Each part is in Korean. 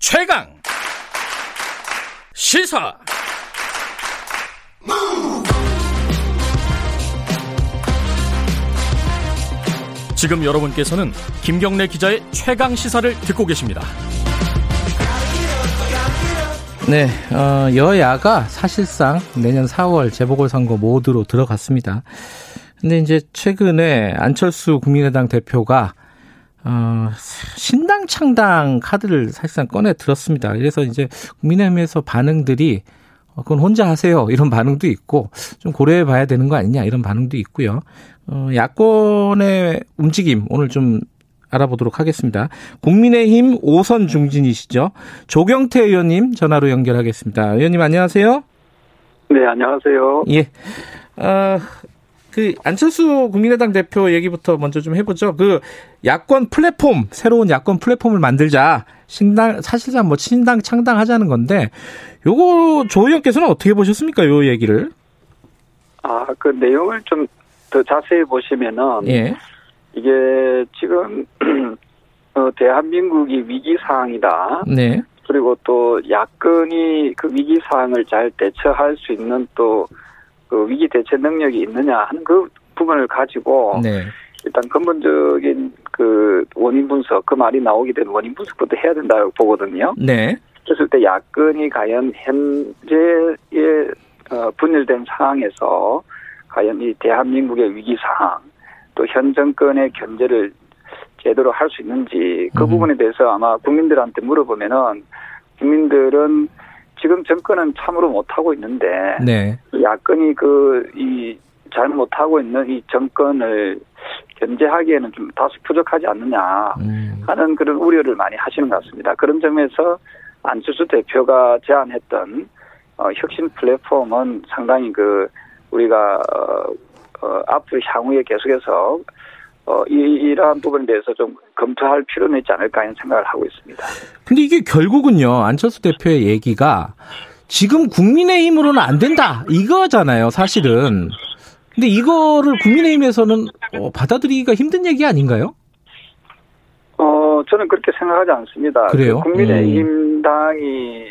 최강 시사 지금 여러분께서는 김경래 기자의 최강 시사를 듣고 계십니다. 네, 어, 여야가 사실상 내년 4월 재보궐선거 모드로 들어갔습니다. 근데 이제 최근에 안철수 국민의당 대표가 어, 신당 창당 카드를 사실상 꺼내 들었습니다. 그래서 이제 국민의힘에서 반응들이 어, 그건 혼자 하세요. 이런 반응도 있고 좀 고려해 봐야 되는 거 아니냐 이런 반응도 있고요. 어, 야권의 움직임 오늘 좀 알아보도록 하겠습니다. 국민의힘 오선 중진이시죠. 조경태 의원님 전화로 연결하겠습니다. 의원님 안녕하세요. 네, 안녕하세요. 예. 어, 그 안철수 국민의당 대표 얘기부터 먼저 좀 해보죠. 그 야권 플랫폼 새로운 야권 플랫폼을 만들자. 신당 사실상 뭐 신당 창당하자는 건데 요거 조 의원께서는 어떻게 보셨습니까? 요 얘기를? 아, 그 내용을 좀 더 자세히 보시면은 예. 이게 지금 어, 대한민국이 위기 상황이다. 네. 그리고 또 야권이 그 위기 상황을 잘 대처할 수 있는 또 그 위기 대처 능력이 있느냐 하는 그 부분을 가지고 네. 일단 근본적인 그 원인 분석 그 말이 나오게 된 원인 분석부터 해야 된다고 보거든요. 네. 그랬을 때 야권이 과연 현재의 어, 분열된 상황에서 과연 이 대한민국의 위기 상황 또 현 정권의 견제를 제대로 할 수 있는지 그 음. 부분에 대해서 아마 국민들한테 물어보면은 국민들은 지금 정권은 참으로 못하고 있는데 네. 야권이 그 이 잘 못하고 있는 이 정권을 견제하기에는 좀 다소 부족하지 않느냐 음. 하는 그런 우려를 많이 하시는 것 같습니다. 그런 점에서 안철수 대표가 제안했던 어, 혁신 플랫폼은 상당히 그 우리가 어, 어, 앞으로 향후에 계속해서 어, 이, 이러한 부분에 대해서 좀 검토할 필요는 있지 않을까 하는 생각을 하고 있습니다. 근데 이게 결국은요 안철수 대표의 얘기가 지금 국민의힘으로는 안 된다 이거잖아요 사실은. 근데 이거를 국민의힘에서는 어, 받아들이기가 힘든 얘기 아닌가요? 어, 저는 그렇게 생각하지 않습니다. 그래요? 음. 그 국민의힘 당이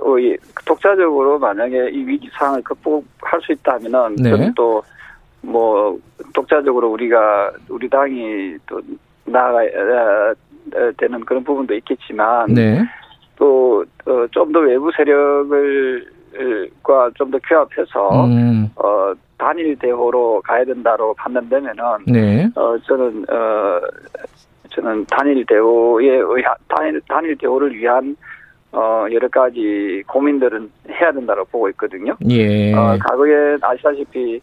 어, 이 독자적으로 만약에 이 위기 상황을 극복할 수 있다면은 네. 저는 또뭐 독자적으로 우리가 우리 당이 또 나아가야 되는 그런 부분도 있겠지만 네. 또좀 더 외부 세력을 과 좀 더 규합해서 음, 어 단일 대호로 가야 된다고 판단되면은 네. 어 저는 어 저는 단일 의한 단일 단일 대우를 위한 어 여러 가지 고민들은 해야 된다고 보고 있거든요. 예. 어 과거에 아시다시피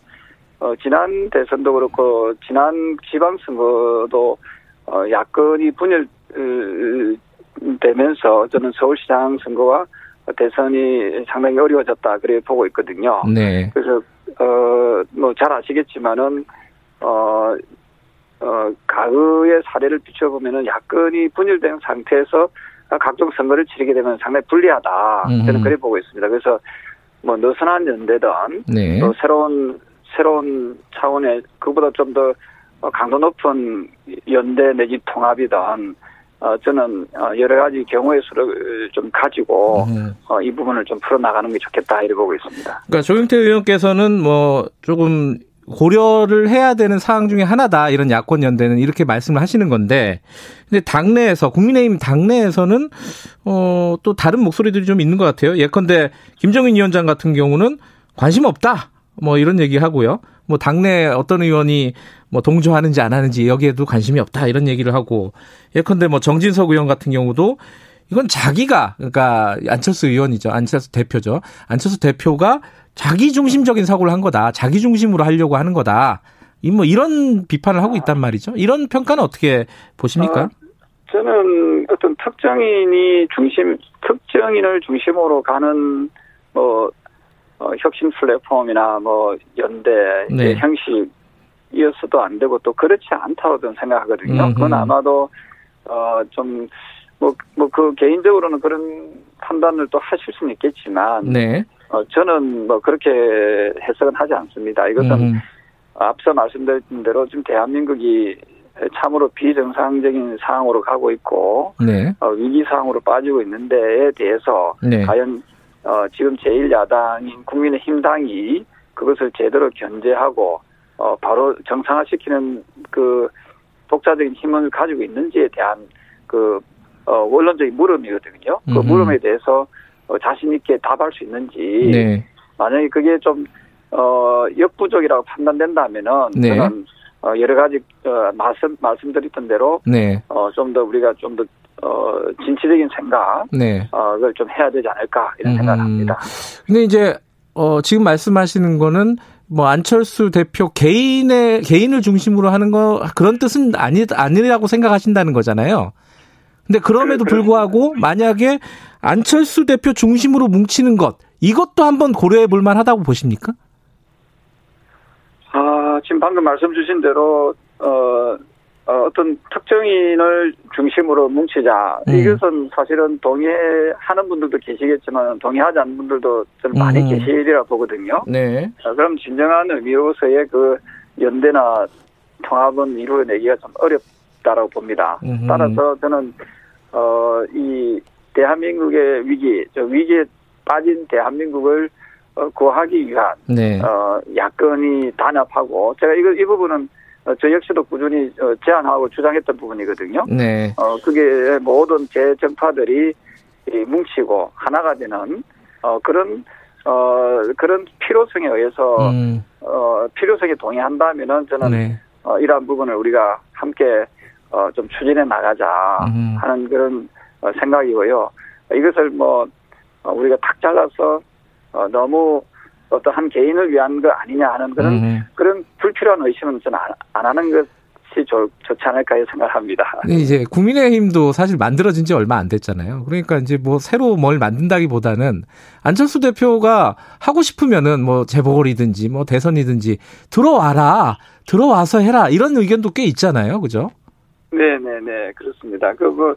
어 지난 대선도 그렇고 지난 지방선거도 어 야권이 분열 으, 되면서 저는 서울시장 선거와 대선이 상당히 어려워졌다 그래 보고 있거든요. 네. 그래서 어 뭐 잘 아시겠지만은 어, 어 과거의 사례를 비춰보면은 야권이 분열된 상태에서 각종 선거를 치르게 되면 상당히 불리하다 음. 저는 그래 보고 있습니다. 그래서 뭐 느슨한 연대든 네. 또 새로운 새로운 차원의 그보다 좀 더 강도 높은 연대 내지 통합이든 어 저는 어, 여러 가지 경우의 수를 좀 가지고 음. 어, 이 부분을 좀 풀어나가는 게 좋겠다 이렇게 보고 있습니다. 그러니까 조영태 의원께서는 뭐 조금 고려를 해야 되는 사항 중에 하나다 이런 야권 연대는 이렇게 말씀을 하시는 건데 근데 당내에서 국민의힘 당내에서는 어 또 다른 목소리들이 좀 있는 것 같아요. 예컨대 김정인 위원장 같은 경우는 관심 없다 뭐 이런 얘기 하고요. 뭐 당내 어떤 의원이 뭐 동조하는지 안 하는지 여기에도 관심이 없다 이런 얘기를 하고 예컨대 뭐 정진석 의원 같은 경우도 이건 자기가 그러니까 안철수 의원이죠. 안철수 대표죠. 안철수 대표가 자기 중심적인 사고를 한 거다. 자기 중심으로 하려고 하는 거다. 이뭐 이런 비판을 하고 있단 말이죠. 이런 평가는 어떻게 보십니까? 어, 저는 어떤 특정인이 중심, 특정인을 중심으로 가는 뭐 어, 혁신 플랫폼이나 뭐 연대 네. 형식이었어도 안 되고 또 그렇지 않다고 저는 생각하거든요. 음흠. 그건 아마도 어 좀 뭐 뭐 그 개인적으로는 그런 판단을 또 하실 수는 있겠지만 네. 어, 저는 뭐 그렇게 해석은 하지 않습니다. 이것은 음, 앞서 말씀드린 대로 지금 대한민국이 참으로 비정상적인 상황으로 가고 있고 네. 어, 위기 상황으로 빠지고 있는 데에 대해서 네. 과연 어, 지금 제1야당인 국민의힘당이 그것을 제대로 견제하고 어, 바로 정상화시키는 그 독자적인 힘을 가지고 있는지에 대한 그 어, 원론적인 물음이거든요. 그 음. 물음에 대해서 어, 자신 있게 답할 수 있는지 네. 만약에 그게 좀 어, 역부족이라고 판단된다면은 네. 저는 어, 여러 가지 어, 말씀 말씀드렸던 대로 네. 어, 좀 더 우리가 좀 더 어, 진취적인 생각 네. 어, 그걸 좀 해야 되지 않을까 이런 음. 생각을 합니다. 근데 이제 어 지금 말씀하시는 거는 뭐 안철수 대표 개인의 개인을 중심으로 하는 거 그런 뜻은 아니 아니라고 생각하신다는 거잖아요. 근데 그럼에도 불구하고 만약에 안철수 대표 중심으로 뭉치는 것 이것도 한번 고려해 볼 만하다고 보십니까? 아, 지금 방금 말씀 주신 대로 어, 어, 떤 특정인을 중심으로 뭉치자. 음. 이것은 사실은 동의하는 분들도 계시겠지만 동의하지 않는 분들도 좀 많이 음. 계시리라 보거든요. 네. 자, 그럼 진정한 의미로서의 그 연대나 통합은 이루어내기가 좀 어렵다라고 봅니다. 음흠. 따라서 저는 어, 이 대한민국의 위기, 저 위기에 빠진 대한민국을 어, 구하기 위한 네. 어, 야권이 단합하고 제가 이거 이 부분은 어, 저 역시도 꾸준히 어, 제안하고 주장했던 부분이거든요. 네. 어, 그게 모든 재정파들이 이 뭉치고 하나가 되는 어, 그런 어, 그런 필요성에 의해서 음. 어, 필요성에 동의한다면은 저는 네. 어, 이러한 부분을 우리가 함께 어, 좀 추진해 나가자 음. 하는 그런 어, 생각이고요. 이것을 뭐 어, 우리가 탁 잘라서 어, 너무 어떤 한 개인을 위한 거 아니냐 하는 그런 음. 그런 불필요한 의심은 저는 안, 안 하는 것 이 좋, 좋지 않을까 생각합니다. 이제 국민의힘도 사실 만들어진 지 얼마 안 됐잖아요. 그러니까 이제 뭐 새로 뭘 만든다기보다는 안철수 대표가 하고 싶으면은 뭐 재보궐이든지 뭐 대선이든지 들어와라. 들어와서 해라. 이런 의견도 꽤 있잖아요. 그죠? 네네네 그렇습니다. 그, 그,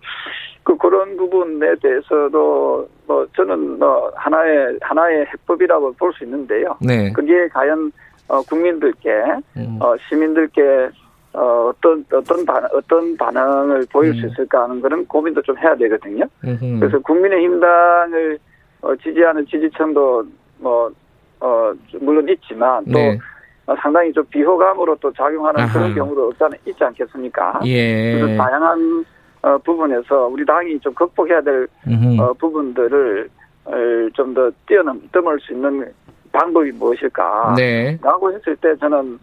그 그런 부분에 대해서도 뭐 저는 뭐 하나의 하나의 해법이라고 볼 수 있는데요. 네. 그게 과연 어, 국민들께 음. 어, 시민들께 어, 어떤 어떤 반 어떤 반응을 보일 수 음. 있을까 하는 그런 고민도 좀 해야 되거든요. 음흠. 그래서 국민의힘당을 어, 지지하는 지지층도 뭐 어, 물론 있지만 또 네. 어, 상당히 좀 비호감으로 또 작용하는 아하. 그런 경우도 없잖아 있지 않겠습니까? 예. 그래서 다양한 어, 부분에서 우리 당이 좀 극복해야 될. 어, 부분들을 좀 더 뛰어넘 을 수 있는 방법이 무엇일까? 네. 라고 했을 때 저는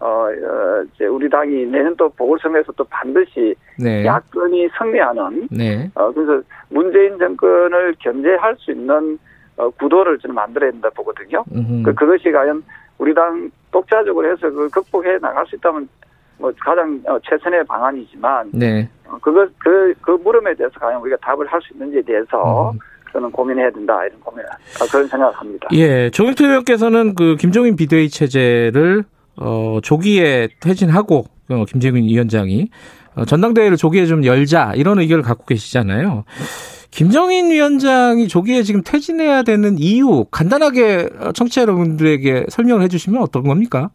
어, 어, 이제 우리 당이 내년 또 보궐선거에서 또 반드시 네. 야권이 승리하는 네. 어, 그래서 문재인 정권을 견제할 수 있는 어, 구도를 저는 만들어야 된다 보거든요. 그, 그것이 과연 우리 당 독자적으로 해서 그걸 극복해 나갈 수 있다면 뭐 가장 어, 최선의 방안이지만 네. 어, 그것 그, 그 물음에 대해서 과연 우리가 답을 할 수 있는지에 대해서 음. 저는 고민해야 된다 이런 고민 어, 그런 생각을 합니다. 예, 조경태 의원께서는 그 김종인 비대위 체제를 어 조기에 퇴진하고 어, 김재균 위원장이 어, 전당대회를 조기에 좀 열자 이런 의견을 갖고 계시잖아요. 김정인 위원장이 조기에 지금 퇴진해야 되는 이유 간단하게 청취자 여러분들에게 설명을 해주시면 어떤 겁니까?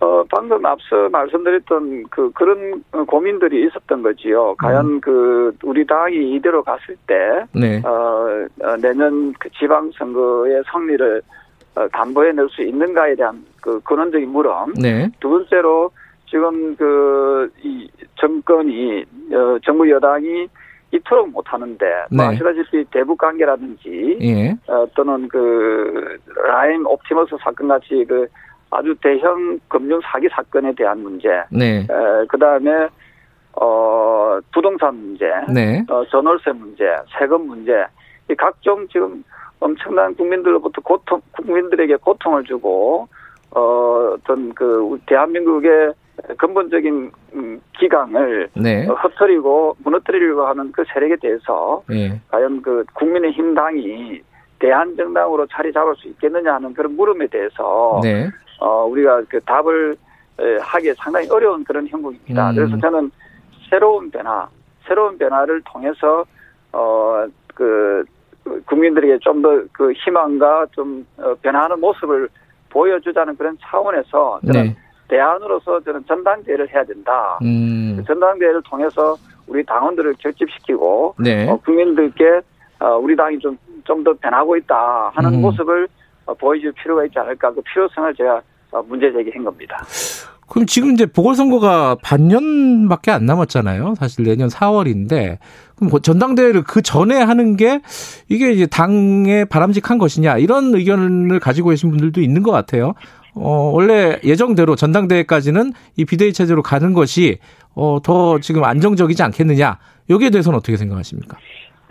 어, 방금 앞서 말씀드렸던 그, 그런 고민들이 있었던 거지요. 과연 그, 우리 당이 이대로 갔을 때, 네, 어, 어, 내년 그 지방선거의 승리를 어, 담보해낼 수 있는가에 대한 그 근원적인 물음. 네, 두 번째로 지금 그, 이 정권이, 어, 정부 여당이 이토록 못하는데, 뭐 네. 아시다시피 대북 관계라든지, 예, 어, 또는 그 라임 옵티머스 사건 같이 그 아주 대형 금융 사기 사건에 대한 문제, 네, 그 다음에 어 부동산 문제, 네, 어 전월세 문제, 세금 문제, 이 각종 지금 엄청난 국민들로부터 고통, 국민들에게 고통을 주고 어 어떤 그 대한민국의 근본적인 음, 기강을 네, 어, 흩어리고 무너뜨리려고 하는 그 세력에 대해서 예, 과연 그 국민의힘 당이 대한정당으로 자리 잡을 수 있겠느냐 하는 그런 물음에 대해서 네, 어 우리가 그 답을 에, 하기 상당히 어려운 그런 형국입니다. 음. 그래서 저는 새로운 변화, 새로운 변화를 통해서 어 그 국민들에게 좀 더 그 희망과 좀 어, 변화하는 모습을 보여주자는 그런 차원에서 저는 네, 대안으로서 저는 전당대회를 해야 된다. 음. 전당대회를 통해서 우리 당원들을 결집시키고 네. 어, 국민들께 어, 우리 당이 좀 좀 더 변하고 있다 하는 음. 모습을 어, 보여줄 필요가 있지 않을까 그 필요성을 제가 어, 문제 제기한 겁니다. 그럼 지금 이제 보궐선거가 반년밖에 안 남았잖아요. 사실 내년 4월인데 그럼 그 전당대회를 그 전에 하는 게 이게 이제 당에 바람직한 것이냐 이런 의견을 가지고 계신 분들도 있는 것 같아요. 어 원래 예정대로 전당대회까지는 이 비대위 체제로 가는 것이 어 더 지금 안정적이지 않겠느냐. 여기에 대해서는 어떻게 생각하십니까?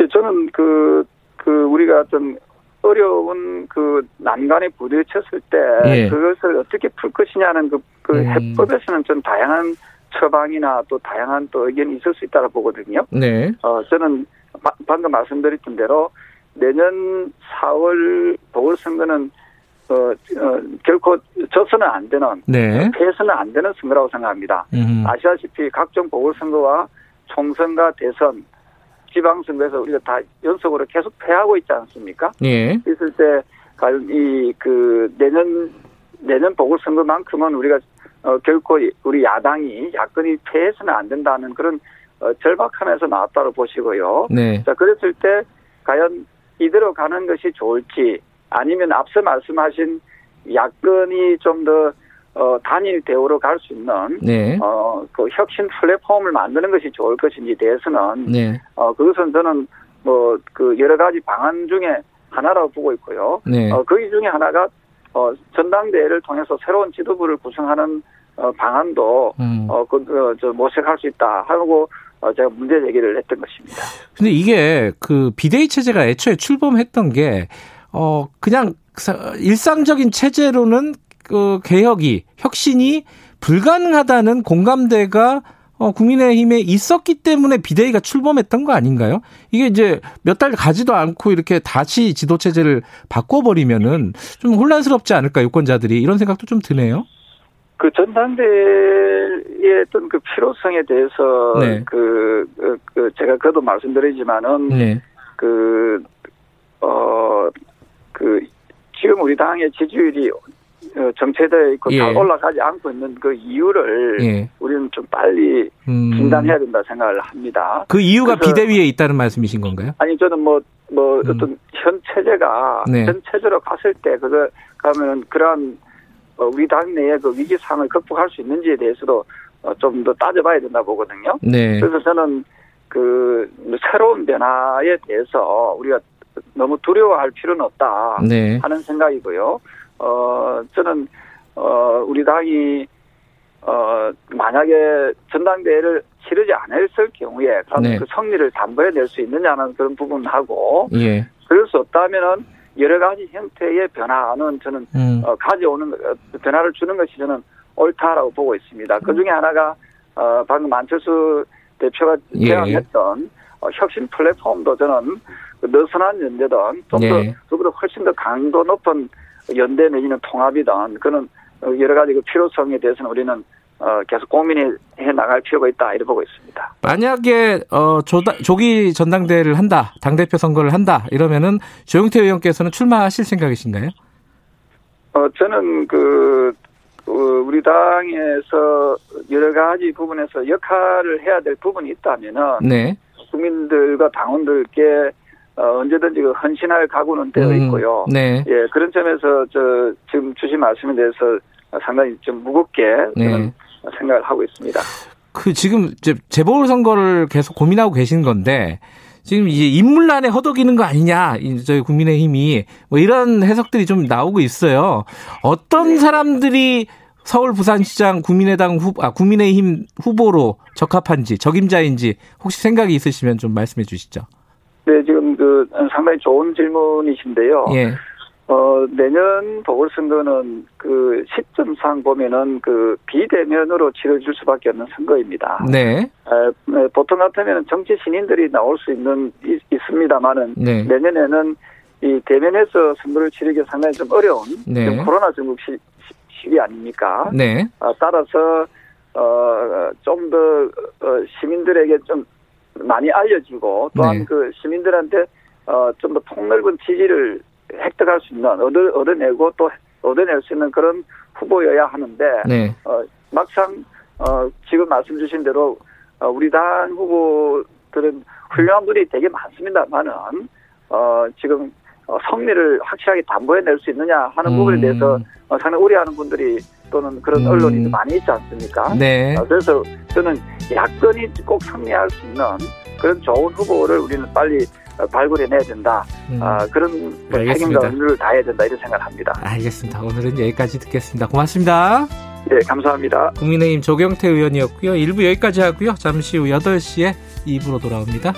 예, 저는 그, 그, 우리가 어떤 어려운 그 난간에 부딪혔을 때 예. 그것을 어떻게 풀 것이냐는 그, 그 음. 해법에서는 좀 다양한 처방이나 또 다양한 또 의견이 있을 수 있다고 보거든요. 네. 어, 저는 바- 방금 말씀드렸던 대로 내년 4월 보궐선거는 어, 어, 결코 져서는 안 되는 네. 패해서는 안 되는 선거라고 생각합니다. 음. 아시다시피 각종 보궐선거와 총선과 대선, 지방선거에서 우리가 다 연속으로 계속 패하고 있지 않습니까? 예. 있을 때 과연 이 그 내년 내년 보궐선거만큼은 우리가 어, 결코 우리 야당이 야권이 패해서는 안 된다는 그런 어, 절박함에서 나왔다고 보시고요. 네. 자 그랬을 때 과연 이대로 가는 것이 좋을지 아니면 앞서 말씀하신 야권이 좀더 어, 단일 대우로 갈 수 있는 네. 어, 그 혁신 플랫폼을 만드는 것이 좋을 것인지 대해서는 네. 어, 그것은 저는 뭐 그 여러 가지 방안 중에 하나라고 보고 있고요. 네. 어, 그 중에 하나가 어, 전당대회를 통해서 새로운 지도부를 구성하는 어, 방안도 음. 어, 그, 어, 저 모색할 수 있다 하고 어, 제가 문제 제기를 했던 것입니다. 근데 이게 그 비대위 체제가 애초에 출범했던 게, 어, 그냥 사- 일상적인 체제로는 그 개혁이, 혁신이 불가능하다는 공감대가 어, 국민의힘에 있었기 때문에 비대위가 출범했던 거 아닌가요? 이게 이제 몇 달 가지도 않고 이렇게 다시 지도체제를 바꿔버리면은 좀 혼란스럽지 않을까, 유권자들이. 이런 생각도 좀 드네요. 그 전당대회의 어떤 그 필요성에 대해서 네. 그, 그, 그 제가 그도 말씀드리지만은 네. 그, 어, 그, 지금 우리 당의 지지율이 어, 정체되어 있고 예. 잘 올라가지 않고 있는 그 이유를 예. 우리는 좀 빨리 음. 진단해야 된다 생각을 합니다. 그 이유가 비대위에 있다는 말씀이신 건가요? 아니, 저는 뭐, 뭐, 음. 어떤 현 체제가, 네. 현 체제로 갔을 때, 그거, 가면은 그러한, 어, 우리 당 내의 그 위기 상을 극복할 수 있는지에 대해서도 어, 좀더 따져봐야 된다 보거든요. 네. 그래서 저는 그 새로운 변화에 대해서 우리가 너무 두려워할 필요는 없다 네. 하는 생각이고요. 어 저는 어 우리 당이 어 만약에 전당대회를 치르지 않았을 경우에 그럼 네. 그 승리를 담보해낼 수 있느냐는 그런 부분하고 예. 그럴 수 없다면은 여러 가지 형태의 변화는 저는 음. 어, 가져오는 것, 어, 변화를 주는 것이 저는 옳다라고 보고 있습니다. 그 중에 하나가 어, 방금 안철수 대표가 예. 제안했던 어, 혁신 플랫폼도 저는 그 느슨한 연대든 좀더 예. 그보다 훨씬 더 강도 높은 연대 내지는 통합이든 그런 어, 여러 가지 그 필요성에 대해서는 우리는 어, 계속 고민해 나갈 필요가 있다 이렇게 보고 있습니다. 만약에 어 조다, 조기 전당대회를 한다, 당 대표 선거를 한다 이러면은 조영태 의원께서는 출마하실 생각이신가요? 어, 저는 그, 어, 우리 당에서 여러 가지 부분에서 역할을 해야 될 부분이 있다면은 네. 국민들과 당원들께 어, 언제든지 그 헌신할 각오는 되어 음, 있고요. 네. 예, 그런 점에서 저 지금 주신 말씀에 대해서 상당히 좀 무겁게 저는 네. 생각을 하고 있습니다. 그 지금 이제 재보궐 선거를 계속 고민하고 계신 건데 지금 이제 인물난에 허덕이는 거 아니냐, 이 저희 국민의힘이 뭐 이런 해석들이 좀 나오고 있어요. 어떤 사람들이 서울 부산시장 국민의당 후, 아, 국민의힘 후보로 적합한지 적임자인지 혹시 생각이 있으시면 좀 말씀해 주시죠. 그 상당히 좋은 질문이신데요. 예, 어, 내년 보궐선거는 그 시점상 보면은 그 비대면으로 치러질 수밖에 없는 선거입니다. 네, 에, 네, 보통 같으면 정치 신인들이 나올 수 있는 있, 있습니다만은 네, 내년에는 이 대면에서 선거를 치르기 상당히 좀 어려운 네. 지금 코로나 전국 시, 기 아닙니까? 네, 아, 따라서 어 좀 더 어, 시민들에게 좀 많이 알려지고 또한 네. 그 시민들한테 어 좀 더 폭넓은 지지를 획득할 수 있는 얻어 얻어내고 또 얻어낼 수 있는 그런 후보여야 하는데 네. 어, 막상 어, 지금 말씀 주신 대로 어, 우리 당 후보들은 훌륭한 분이 되게 많습니다만은 어, 지금 어, 성리를 확실하게 담보해낼 수 있느냐 하는 음. 부분에 대해서 어, 상당히 우려하는 분들이 또는 그런 음. 언론이 많이 있지 않습니까? 네. 어, 그래서 저는 야권이 꼭 승리할 수 있는 그런 좋은 후보를 우리는 빨리 어, 발굴해내야 된다. 음. 아, 그런 뭐 알겠습니다. 책임과 의무를 다해야 된다 이런 생각을 합니다. 알겠습니다. 오늘은 여기까지 듣겠습니다. 고맙습니다. 네, 감사합니다. 국민의힘 조경태 의원이었고요. 1부 여기까지 하고요. 잠시 후 8시에 2부로 돌아옵니다.